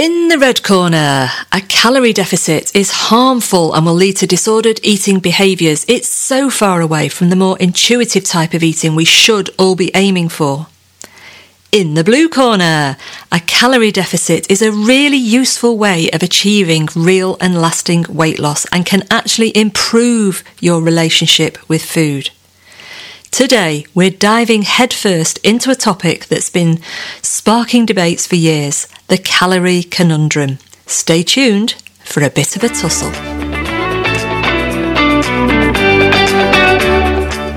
In the red corner, a calorie deficit is harmful and will lead to disordered eating behaviours. It's so far away from the more intuitive type of eating we should all be aiming for. In the blue corner, a calorie deficit is a really useful way of achieving real and lasting weight loss and can actually improve your relationship with food. Today, we're diving headfirst into a topic that's been sparking debates for years the calorie conundrum. Stay tuned for a bit of a tussle.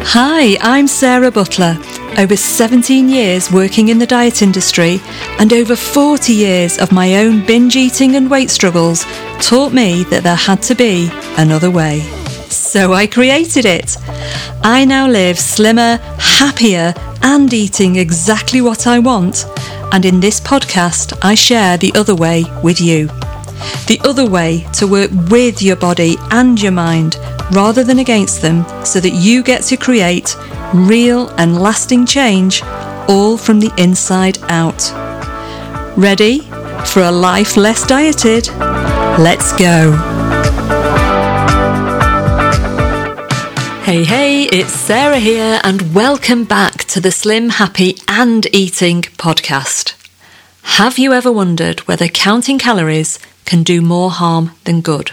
Hi, I'm Sara Butler. Over 17 years working in the diet industry and over 40 years of my own binge eating and weight struggles taught me that there had to be another way. So I created it. I now live slimmer, happier, and eating exactly what I want. And in this podcast, I share the other way with you. The other way to work with your body and your mind rather than against them so that you get to create real and lasting change all from the inside out. Ready for a life less dieted? Let's go. Hey, hey, it's Sara here, and welcome back to the Slim, Happy, and Eating podcast. Have you ever wondered whether counting calories can do more harm than good?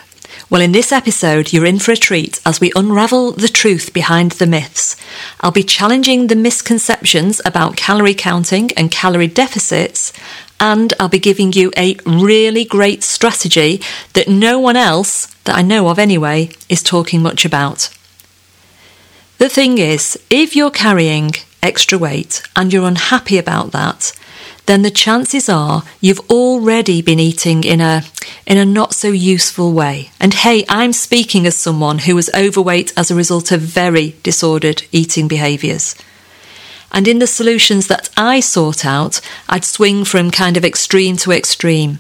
Well, in this episode, you're in for a treat as we unravel the truth behind the myths. I'll be challenging the misconceptions about calorie counting and calorie deficits, and I'll be giving you a really great strategy that no one else, that I know of anyway, is talking much about. The thing is, if you're carrying extra weight and you're unhappy about that, then the chances are you've already been eating in a in a not so useful way. And hey, I'm speaking as someone who was overweight as a result of very disordered eating behaviors. And in the solutions that I sought out, I'd swing from kind of extreme to extreme.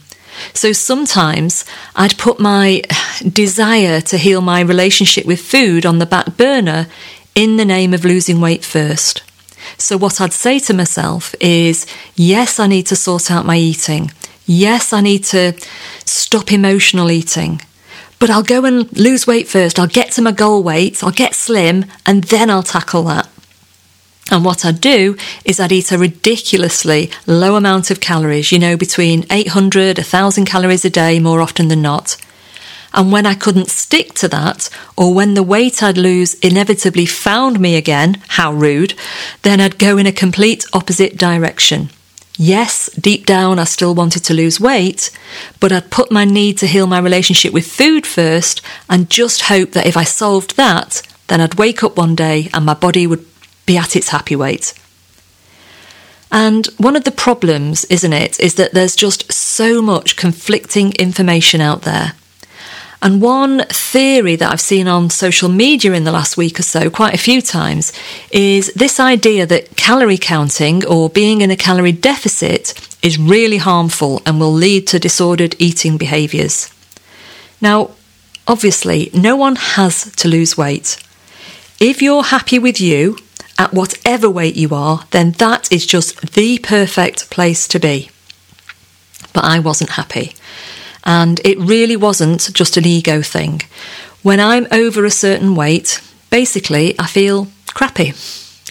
So sometimes I'd put my desire to heal my relationship with food on the back burner in the name of losing weight first. So, what I'd say to myself is yes, I need to sort out my eating. Yes, I need to stop emotional eating. But I'll go and lose weight first. I'll get to my goal weight, I'll get slim, and then I'll tackle that. And what I'd do is I'd eat a ridiculously low amount of calories, you know, between 800, 1000 calories a day more often than not. And when I couldn't stick to that, or when the weight I'd lose inevitably found me again, how rude, then I'd go in a complete opposite direction. Yes, deep down I still wanted to lose weight, but I'd put my need to heal my relationship with food first and just hope that if I solved that, then I'd wake up one day and my body would be at its happy weight. And one of the problems, isn't it, is that there's just so much conflicting information out there. And one theory that I've seen on social media in the last week or so, quite a few times, is this idea that calorie counting or being in a calorie deficit is really harmful and will lead to disordered eating behaviours. Now, obviously, no one has to lose weight. If you're happy with you at whatever weight you are, then that is just the perfect place to be. But I wasn't happy. And it really wasn't just an ego thing. When I'm over a certain weight, basically, I feel crappy.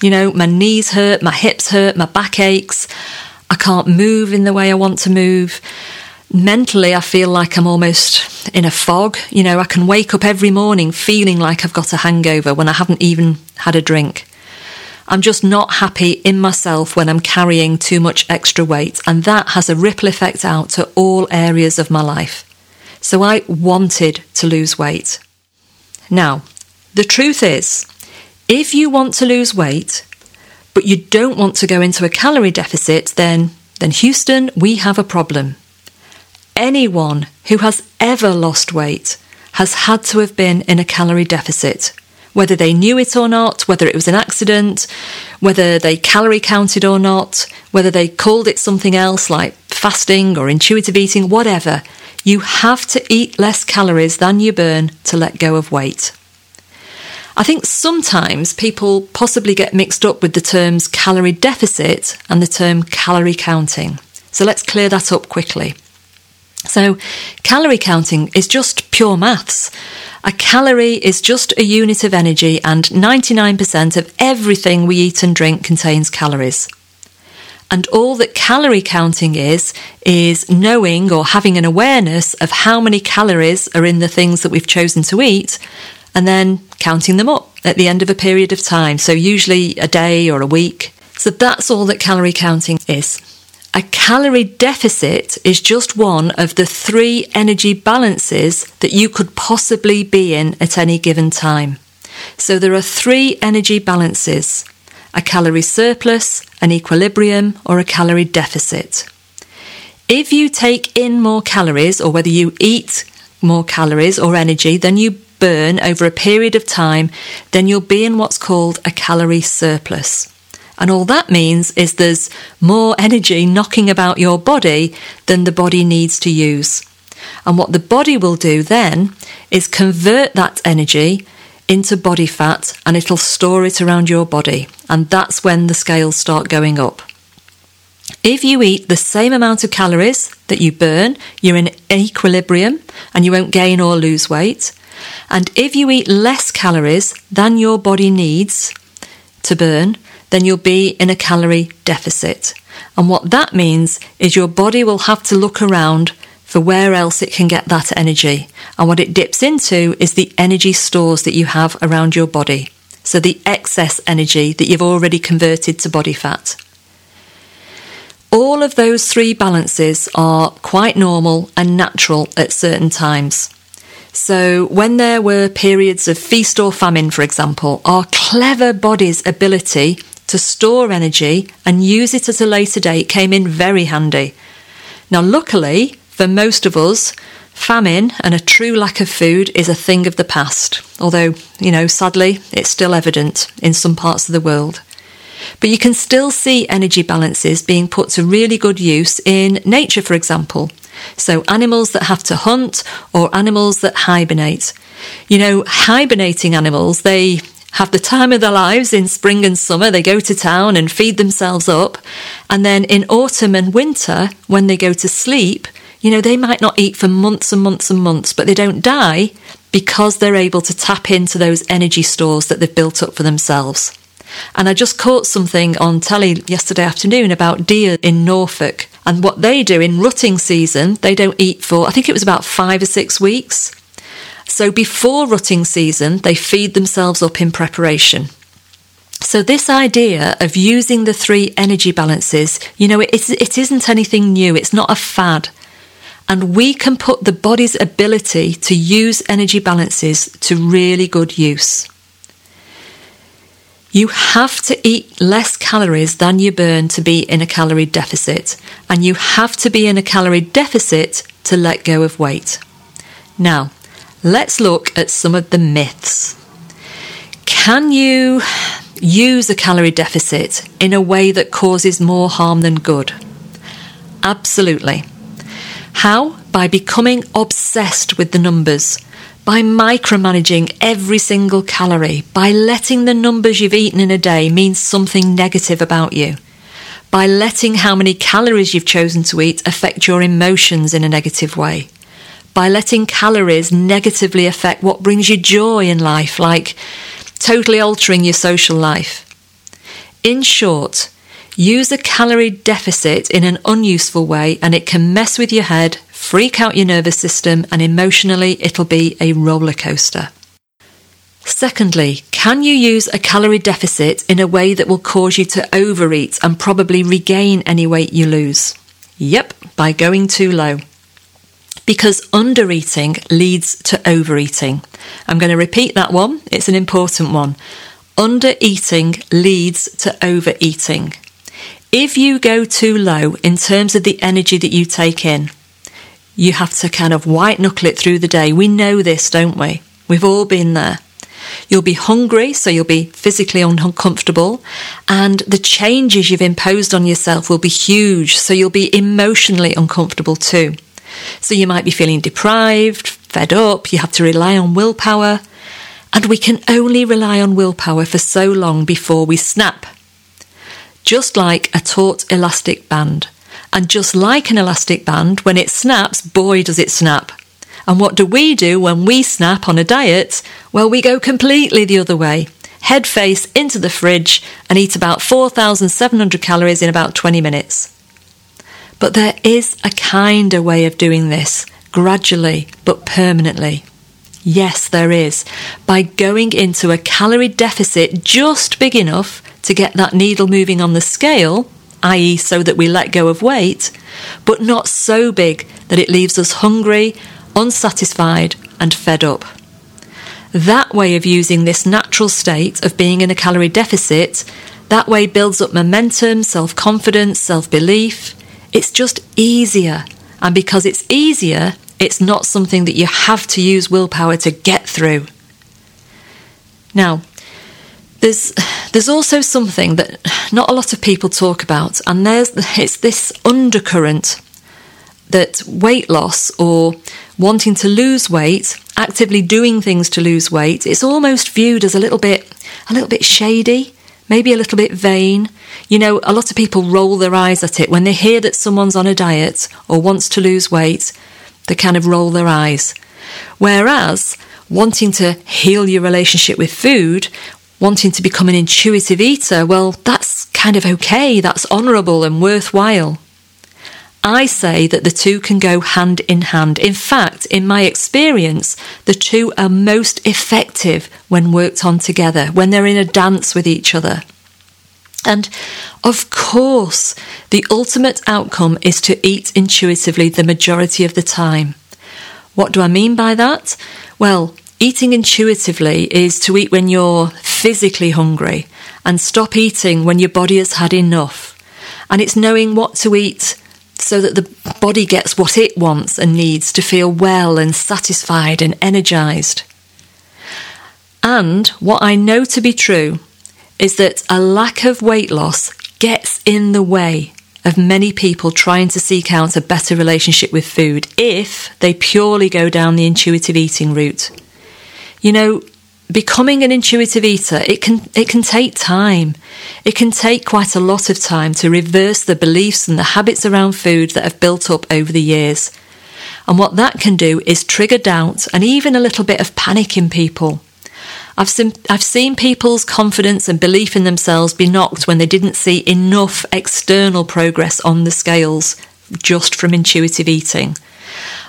You know, my knees hurt, my hips hurt, my back aches. I can't move in the way I want to move. Mentally, I feel like I'm almost in a fog. You know, I can wake up every morning feeling like I've got a hangover when I haven't even had a drink. I'm just not happy in myself when I'm carrying too much extra weight, and that has a ripple effect out to all areas of my life. So I wanted to lose weight. Now, the truth is, if you want to lose weight, but you don't want to go into a calorie deficit, then, then Houston, we have a problem. Anyone who has ever lost weight has had to have been in a calorie deficit whether they knew it or not, whether it was an accident, whether they calorie counted or not, whether they called it something else like fasting or intuitive eating, whatever. You have to eat less calories than you burn to let go of weight. I think sometimes people possibly get mixed up with the terms calorie deficit and the term calorie counting. So let's clear that up quickly. So, calorie counting is just pure maths. A calorie is just a unit of energy, and 99% of everything we eat and drink contains calories. And all that calorie counting is, is knowing or having an awareness of how many calories are in the things that we've chosen to eat, and then counting them up at the end of a period of time. So, usually a day or a week. So, that's all that calorie counting is. A calorie deficit is just one of the three energy balances that you could possibly be in at any given time. So there are three energy balances a calorie surplus, an equilibrium, or a calorie deficit. If you take in more calories, or whether you eat more calories or energy than you burn over a period of time, then you'll be in what's called a calorie surplus. And all that means is there's more energy knocking about your body than the body needs to use. And what the body will do then is convert that energy into body fat and it'll store it around your body. And that's when the scales start going up. If you eat the same amount of calories that you burn, you're in equilibrium and you won't gain or lose weight. And if you eat less calories than your body needs to burn, then you'll be in a calorie deficit. And what that means is your body will have to look around for where else it can get that energy. And what it dips into is the energy stores that you have around your body. So the excess energy that you've already converted to body fat. All of those three balances are quite normal and natural at certain times. So, when there were periods of feast or famine, for example, our clever body's ability to store energy and use it at a later date came in very handy. Now, luckily for most of us, famine and a true lack of food is a thing of the past, although, you know, sadly, it's still evident in some parts of the world. But you can still see energy balances being put to really good use in nature, for example. So, animals that have to hunt or animals that hibernate. You know, hibernating animals, they have the time of their lives in spring and summer. They go to town and feed themselves up. And then in autumn and winter, when they go to sleep, you know, they might not eat for months and months and months, but they don't die because they're able to tap into those energy stores that they've built up for themselves. And I just caught something on telly yesterday afternoon about deer in Norfolk and what they do in rutting season. They don't eat for, I think it was about five or six weeks. So before rutting season, they feed themselves up in preparation. So, this idea of using the three energy balances, you know, it, it isn't anything new, it's not a fad. And we can put the body's ability to use energy balances to really good use. You have to eat less calories than you burn to be in a calorie deficit, and you have to be in a calorie deficit to let go of weight. Now, let's look at some of the myths. Can you use a calorie deficit in a way that causes more harm than good? Absolutely. How? By becoming obsessed with the numbers, by micromanaging every single calorie, by letting the numbers you've eaten in a day mean something negative about you, by letting how many calories you've chosen to eat affect your emotions in a negative way by letting calories negatively affect what brings you joy in life, like totally altering your social life. In short, use a calorie deficit in an unuseful way and it can mess with your head, freak out your nervous system, and emotionally it'll be a roller coaster. Secondly, can you use a calorie deficit in a way that will cause you to overeat and probably regain any weight you lose? Yep, by going too low because undereating leads to overeating. I'm going to repeat that one, it's an important one. Undereating leads to overeating. If you go too low in terms of the energy that you take in, you have to kind of white knuckle it through the day. We know this, don't we? We've all been there. You'll be hungry, so you'll be physically uncomfortable, and the changes you've imposed on yourself will be huge, so you'll be emotionally uncomfortable too. So you might be feeling deprived, fed up, you have to rely on willpower. And we can only rely on willpower for so long before we snap. Just like a taut elastic band. And just like an elastic band, when it snaps, boy, does it snap. And what do we do when we snap on a diet? Well, we go completely the other way. Head face into the fridge and eat about 4,700 calories in about 20 minutes. But there is a kinder way of doing this, gradually but permanently. Yes, there is. By going into a calorie deficit just big enough to get that needle moving on the scale, i.e., so that we let go of weight, but not so big that it leaves us hungry, unsatisfied, and fed up. That way of using this natural state of being in a calorie deficit, that way builds up momentum, self confidence, self belief. It's just easier. And because it's easier, it's not something that you have to use willpower to get through. Now, there's there's also something that not a lot of people talk about, and there's it's this undercurrent that weight loss or wanting to lose weight, actively doing things to lose weight, it's almost viewed as a little bit a little bit shady, maybe a little bit vain. You know, a lot of people roll their eyes at it when they hear that someone's on a diet or wants to lose weight they kind of roll their eyes. Whereas wanting to heal your relationship with food, wanting to become an intuitive eater, well, that's kind of okay, that's honourable and worthwhile. I say that the two can go hand in hand. In fact, in my experience, the two are most effective when worked on together, when they're in a dance with each other. And of course, the ultimate outcome is to eat intuitively the majority of the time. What do I mean by that? Well, eating intuitively is to eat when you're physically hungry and stop eating when your body has had enough. And it's knowing what to eat so that the body gets what it wants and needs to feel well and satisfied and energized. And what I know to be true is that a lack of weight loss gets in the way of many people trying to seek out a better relationship with food if they purely go down the intuitive eating route. You know, becoming an intuitive eater, it can it can take time. It can take quite a lot of time to reverse the beliefs and the habits around food that have built up over the years. And what that can do is trigger doubt and even a little bit of panic in people. I've seen, I've seen people's confidence and belief in themselves be knocked when they didn't see enough external progress on the scales just from intuitive eating.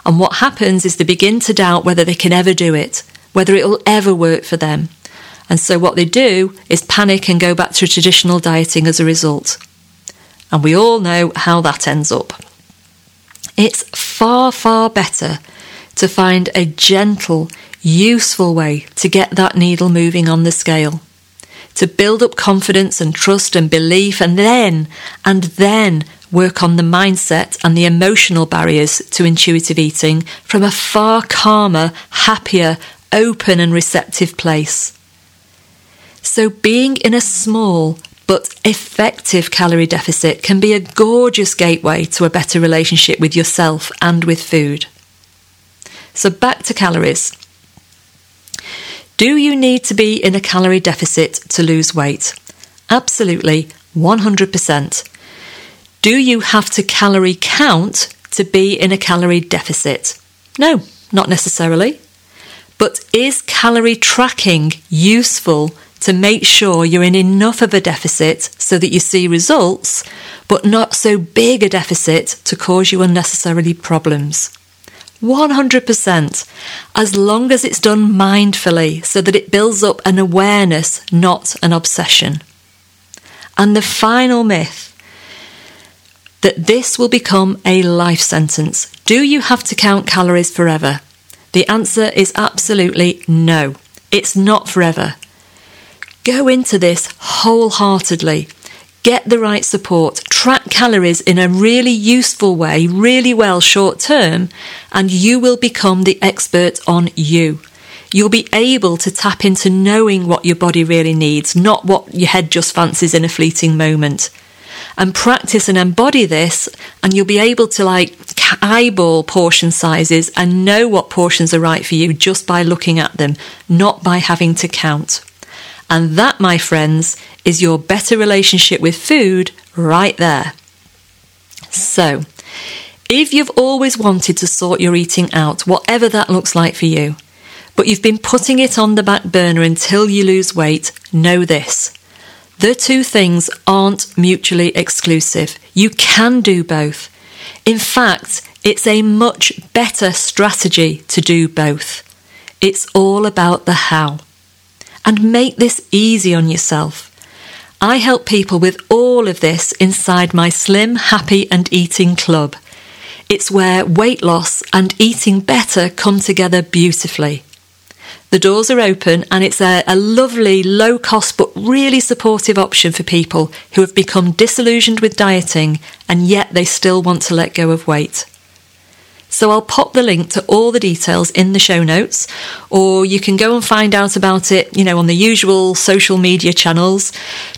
And what happens is they begin to doubt whether they can ever do it, whether it will ever work for them. And so what they do is panic and go back to traditional dieting as a result. And we all know how that ends up. It's far, far better to find a gentle, useful way to get that needle moving on the scale. To build up confidence and trust and belief, and then, and then work on the mindset and the emotional barriers to intuitive eating from a far calmer, happier, open, and receptive place. So, being in a small but effective calorie deficit can be a gorgeous gateway to a better relationship with yourself and with food. So, back to calories. Do you need to be in a calorie deficit to lose weight? Absolutely, 100%. Do you have to calorie count to be in a calorie deficit? No, not necessarily. But is calorie tracking useful to make sure you're in enough of a deficit so that you see results, but not so big a deficit to cause you unnecessarily problems? 100%, as long as it's done mindfully so that it builds up an awareness, not an obsession. And the final myth that this will become a life sentence. Do you have to count calories forever? The answer is absolutely no. It's not forever. Go into this wholeheartedly get the right support, track calories in a really useful way, really well short term, and you will become the expert on you. You'll be able to tap into knowing what your body really needs, not what your head just fancies in a fleeting moment. And practice and embody this, and you'll be able to like eyeball portion sizes and know what portions are right for you just by looking at them, not by having to count. And that, my friends, is your better relationship with food right there. So, if you've always wanted to sort your eating out, whatever that looks like for you, but you've been putting it on the back burner until you lose weight, know this. The two things aren't mutually exclusive. You can do both. In fact, it's a much better strategy to do both. It's all about the how. And make this easy on yourself. I help people with all of this inside my Slim, Happy and Eating Club. It's where weight loss and eating better come together beautifully. The doors are open and it's a, a, lovely, low cost but really supportive option for people who have become disillusioned with dieting and yet they still want to let go of weight. So I'll pop the link to all the details in the show notes, or you can go and find out about it, you know, on the usual social media channels.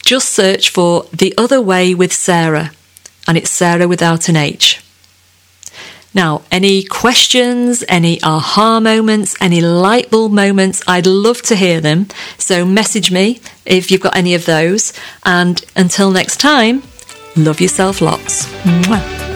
Just search for The Other Way with Sara, and it's Sara without an H. Now, any questions, any aha moments, any light bulb moments, I'd love to hear them. So message me if you've got any of those. And until next time, love yourself lots. Mwah.